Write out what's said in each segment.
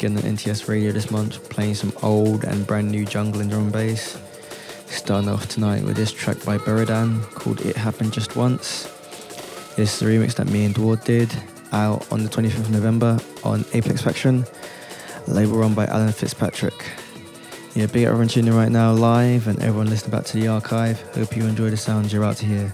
Again on NTS Radio this month, playing some old and brand new jungle and drum bass. Starting off tonight with this track by Buridan called It Happened Just Once. This is the remix that me and Dwarde did out on the 25th of November on Apex Faction, label run by Alan Fitzpatrick. Yeah, big everyone tuning in right now live and everyone listening back to the archive. Hope you enjoy the sounds you're about to hear.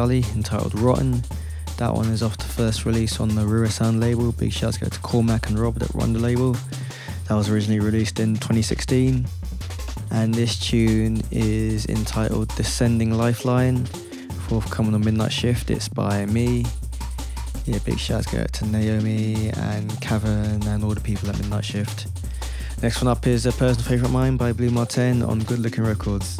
Entitled Rotten. That one is off the first release on the Rua Sound label. Big shouts go to Cormac and Rob that run the label. That was originally released in 2016. And this tune is entitled Descending Lifeline, forthcoming on Midnight Shift. It's by me. Yeah, big shouts go to Naomi and Kevin and all the people at Midnight Shift. Next one up is a personal favourite of mine by Blu Mar Ten on Good Looking Records.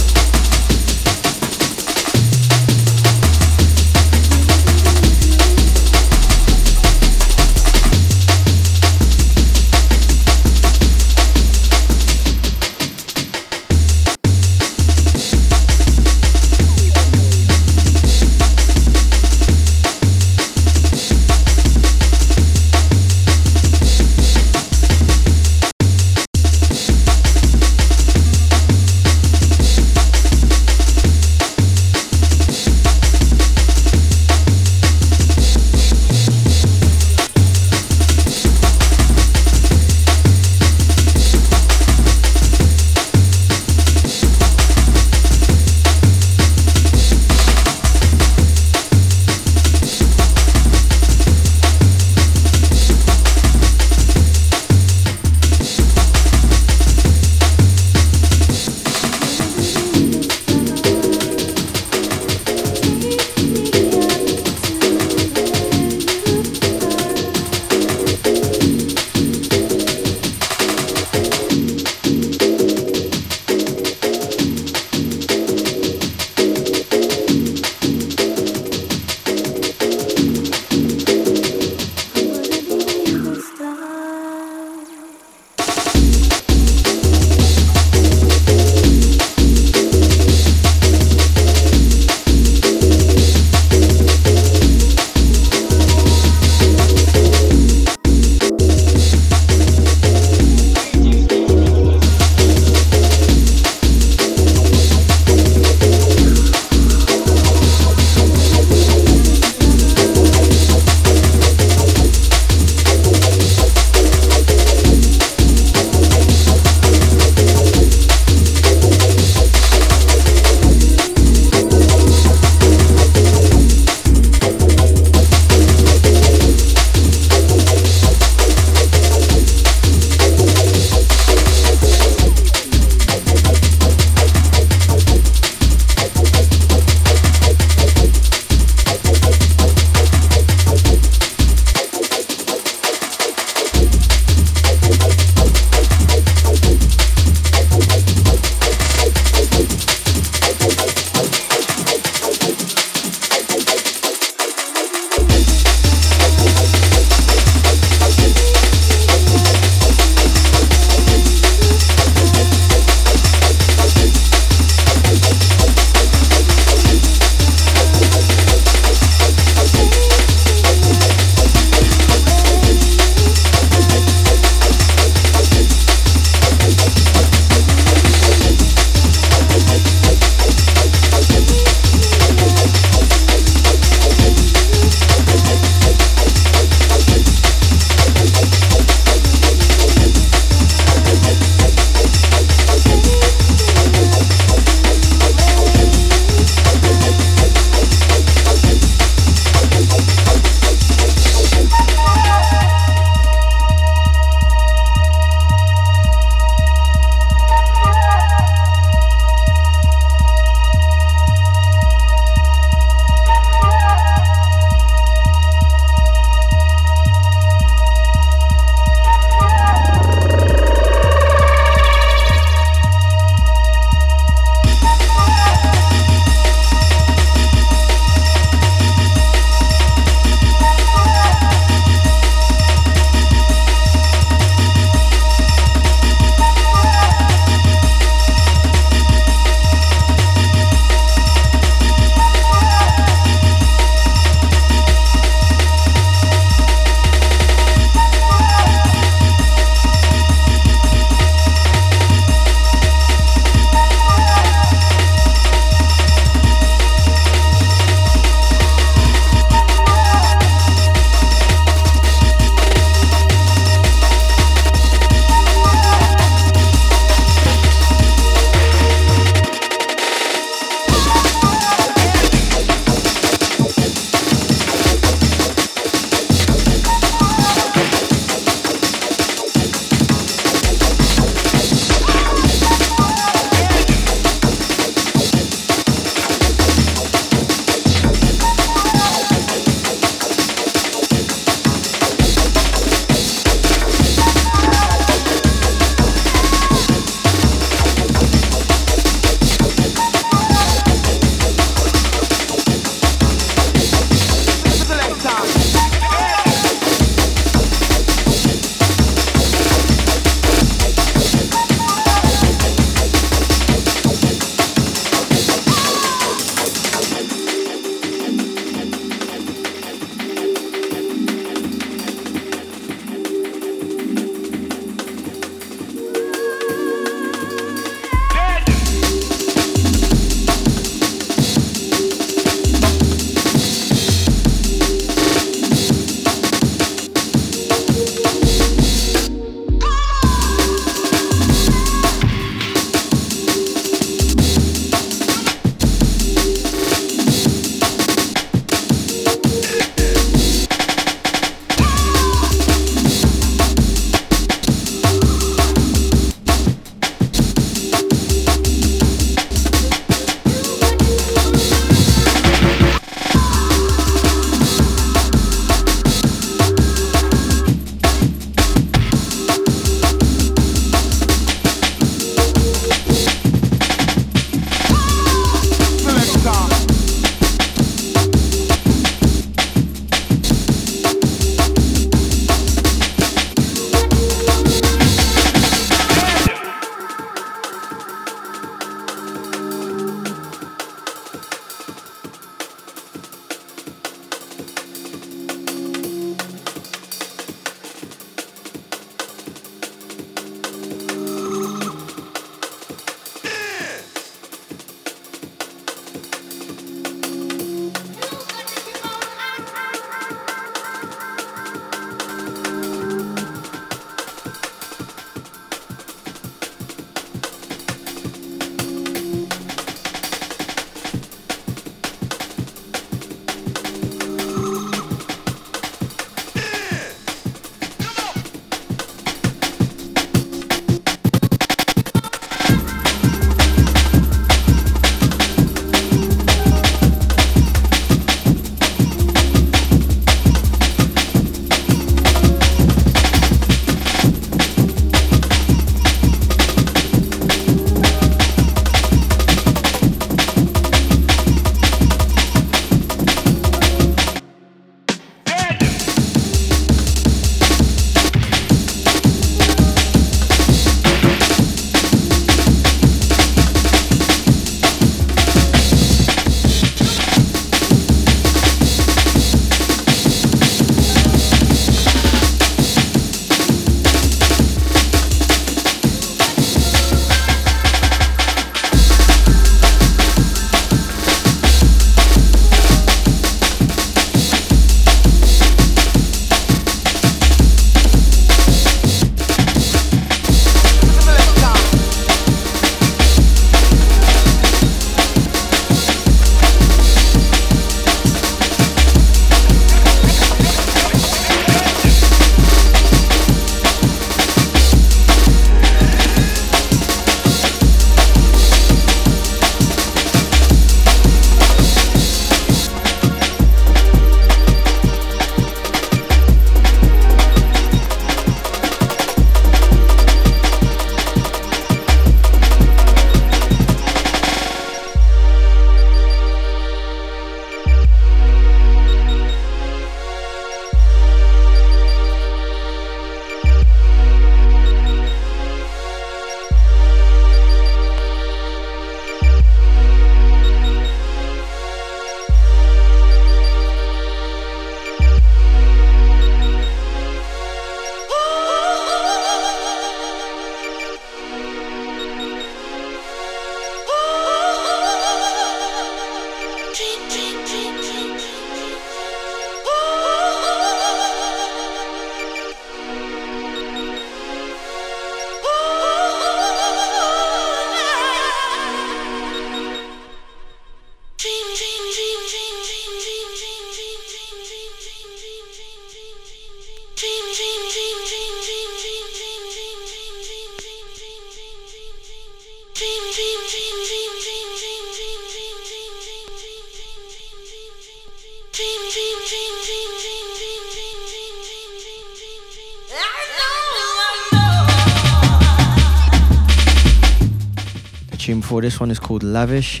Before this one is called Lavish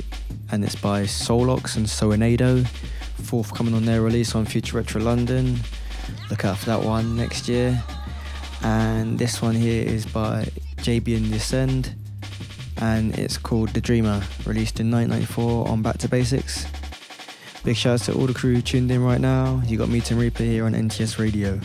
and it's by Soulox and Soeneido. Forthcoming on their release on Future Retro London. Look out for that one next year. And this one here is by JB and Asend and it's called The Dreamer, released in 1994 on Back to Basics. Big shout out to all the crew tuned in right now. You got Meet and Reaper here on NTS Radio.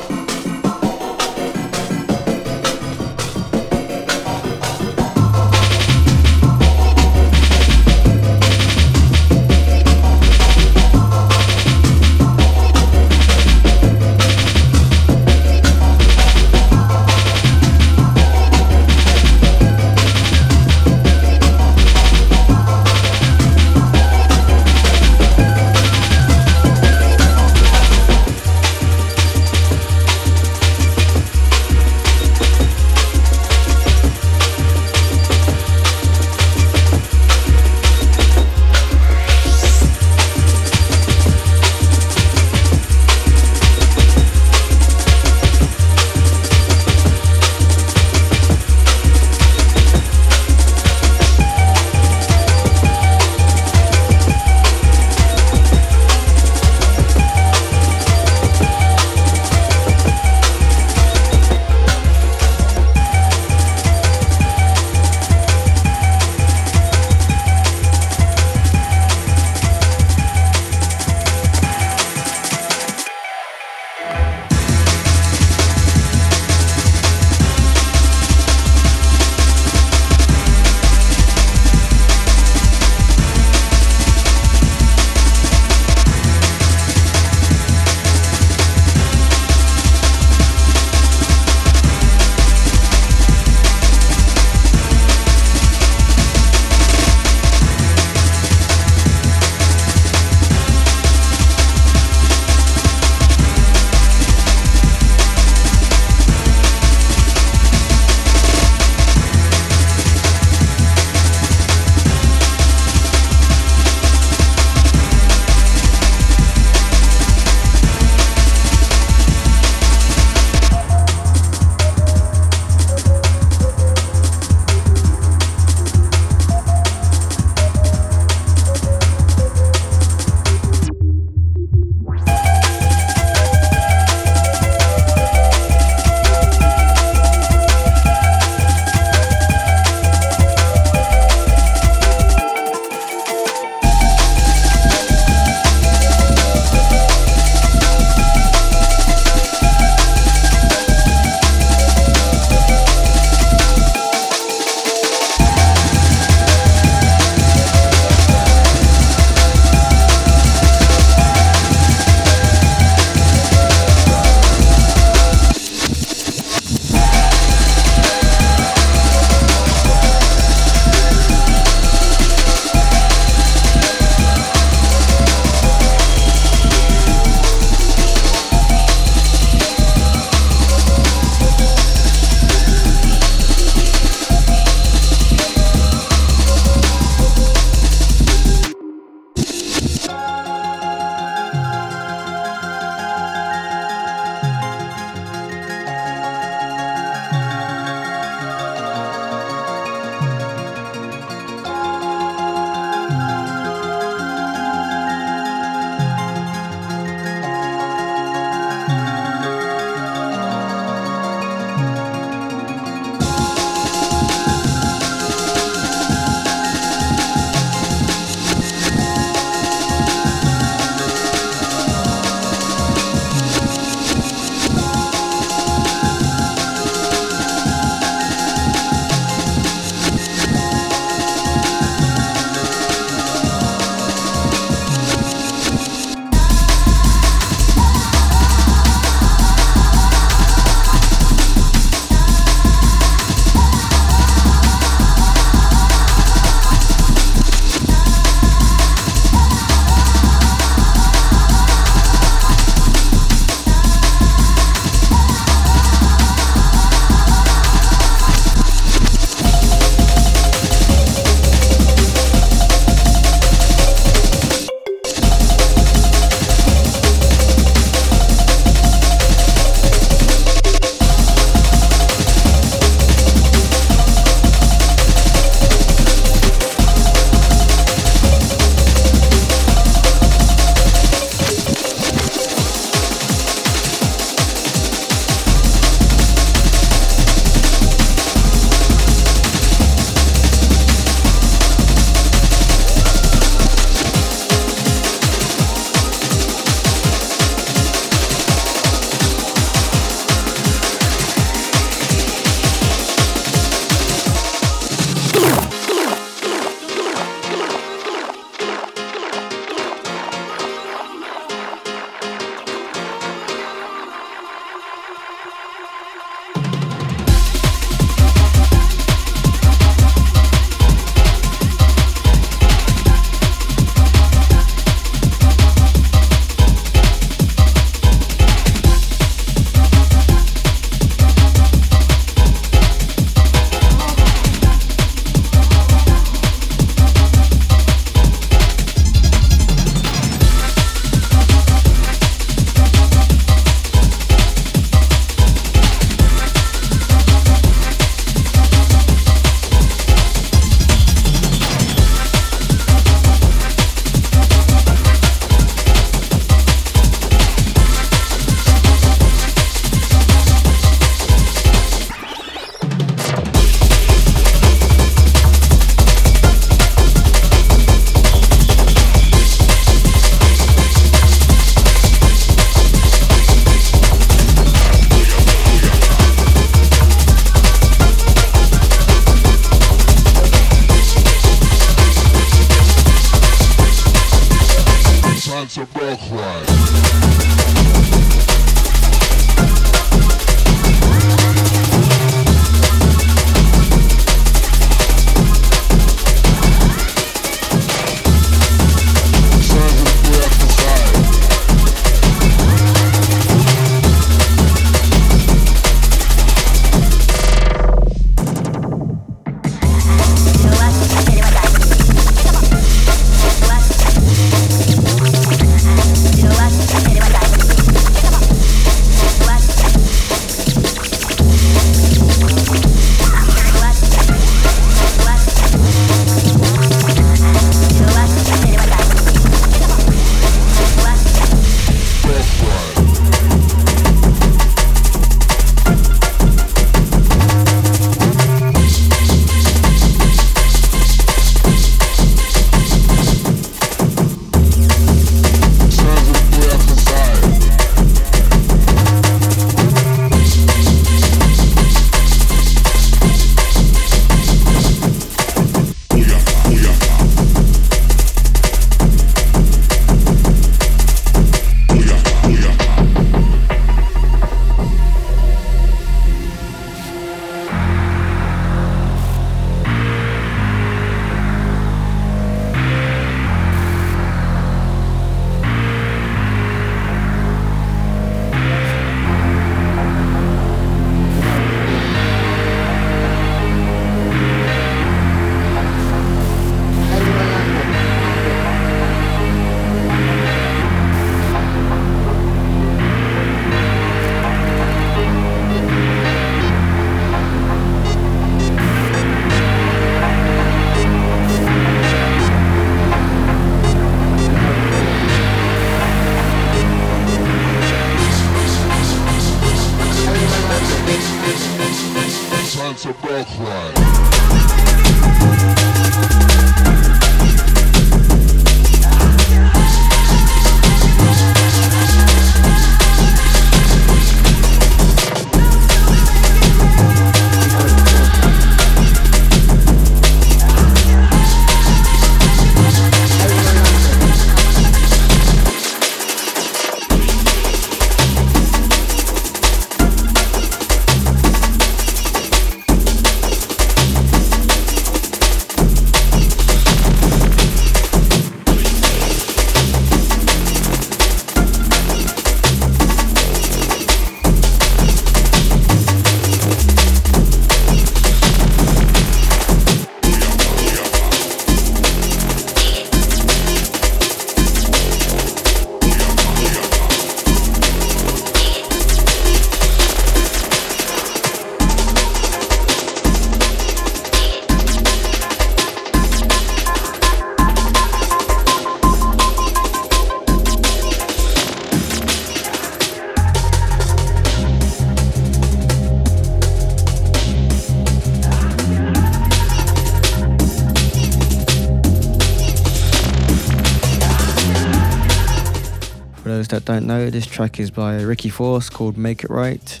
Don't know, this track is by Ricky Force called Make It Right,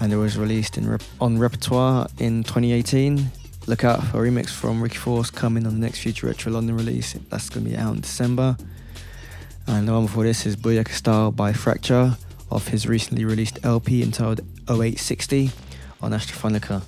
and it was released in on Repertoire in 2018. Look out for a remix from Ricky Force coming on the next Future Retro London release. That's going to be out in December. And the one before this is Booyaka Style by Fracture off his recently released LP entitled 0860 on Astrophonica.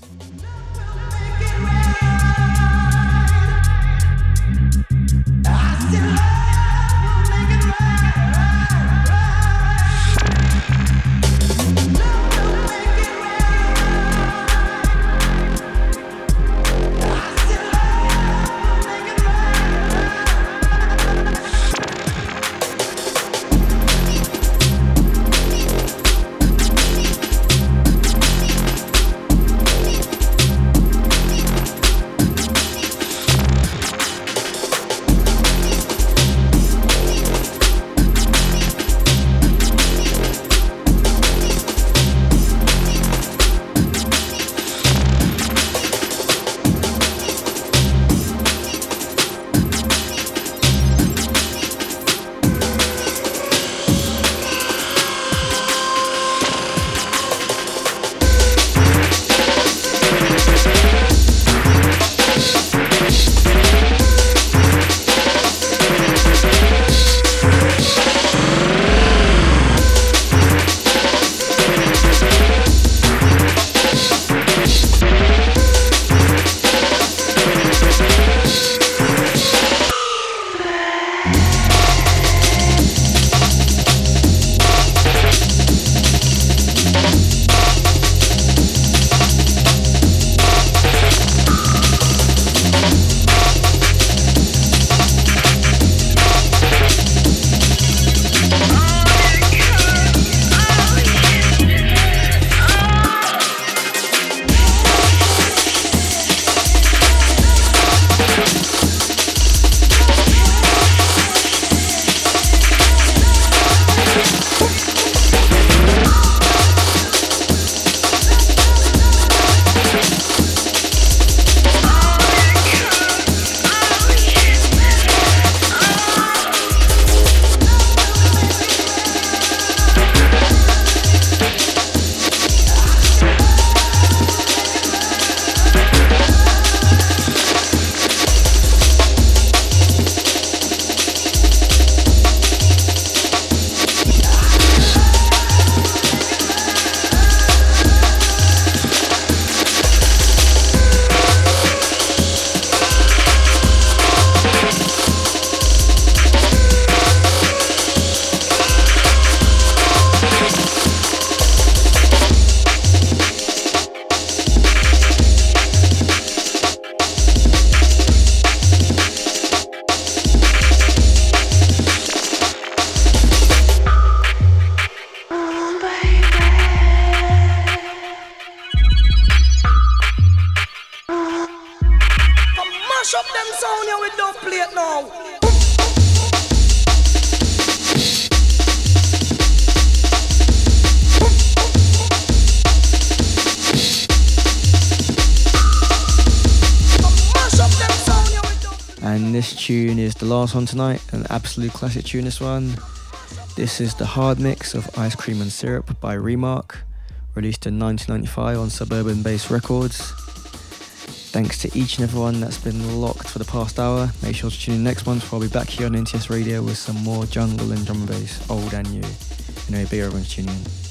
One tonight, an absolute classic tune. This one. This is the hard mix of Ice Cream and Syrup by Remarc, released in 1995 on Suburban Base Records. Thanks to each and everyone that's been locked for the past hour. Make sure to tune in next month. I'll be back here on NTS Radio with some more jungle and drum and bass, old and new. Anyway, be everyone's tuning in.